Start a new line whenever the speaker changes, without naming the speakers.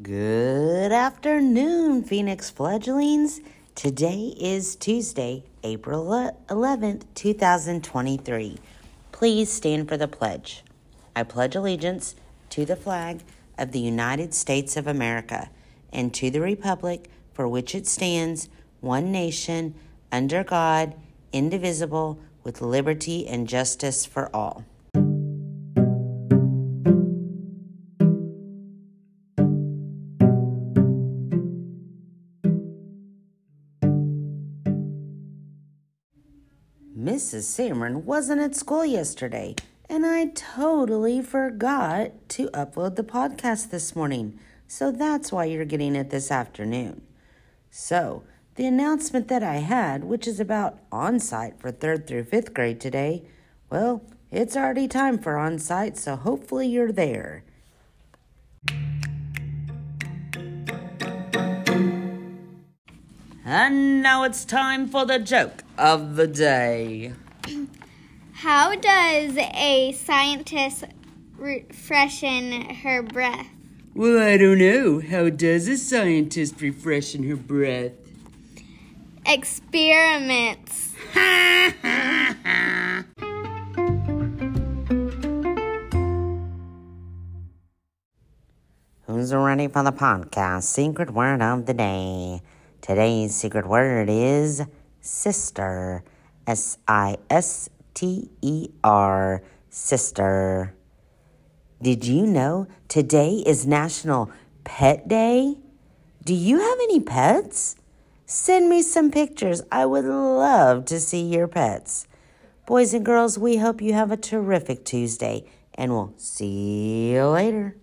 Good afternoon, Phoenix fledglings. Today is Tuesday, April 11th, 2023. Please stand for the pledge. I pledge allegiance to the flag of the United States of America and to the republic for which it stands, one nation, under God, indivisible, with liberty and justice for all. Mrs. Simran wasn't at school yesterday, and I totally forgot to upload the podcast this morning. So that's why you're getting it this afternoon. So, the announcement that I had, which is about on site for third through fifth grade today, well, it's already time for on site, so hopefully you're there. And now it's time for the joke of the day.
How does a scientist re- freshen her breath?
Well, I don't know. How does a scientist refreshen her breath?
Experiments.
Who's ready for the podcast? Secret word of the day. Today's secret word is sister. S I S T E R. Sister. Did you know today is National Pet Day? Do you have any pets? Send me some pictures. I would love to see your pets. Boys and girls, we hope you have a terrific Tuesday, and we'll see you later.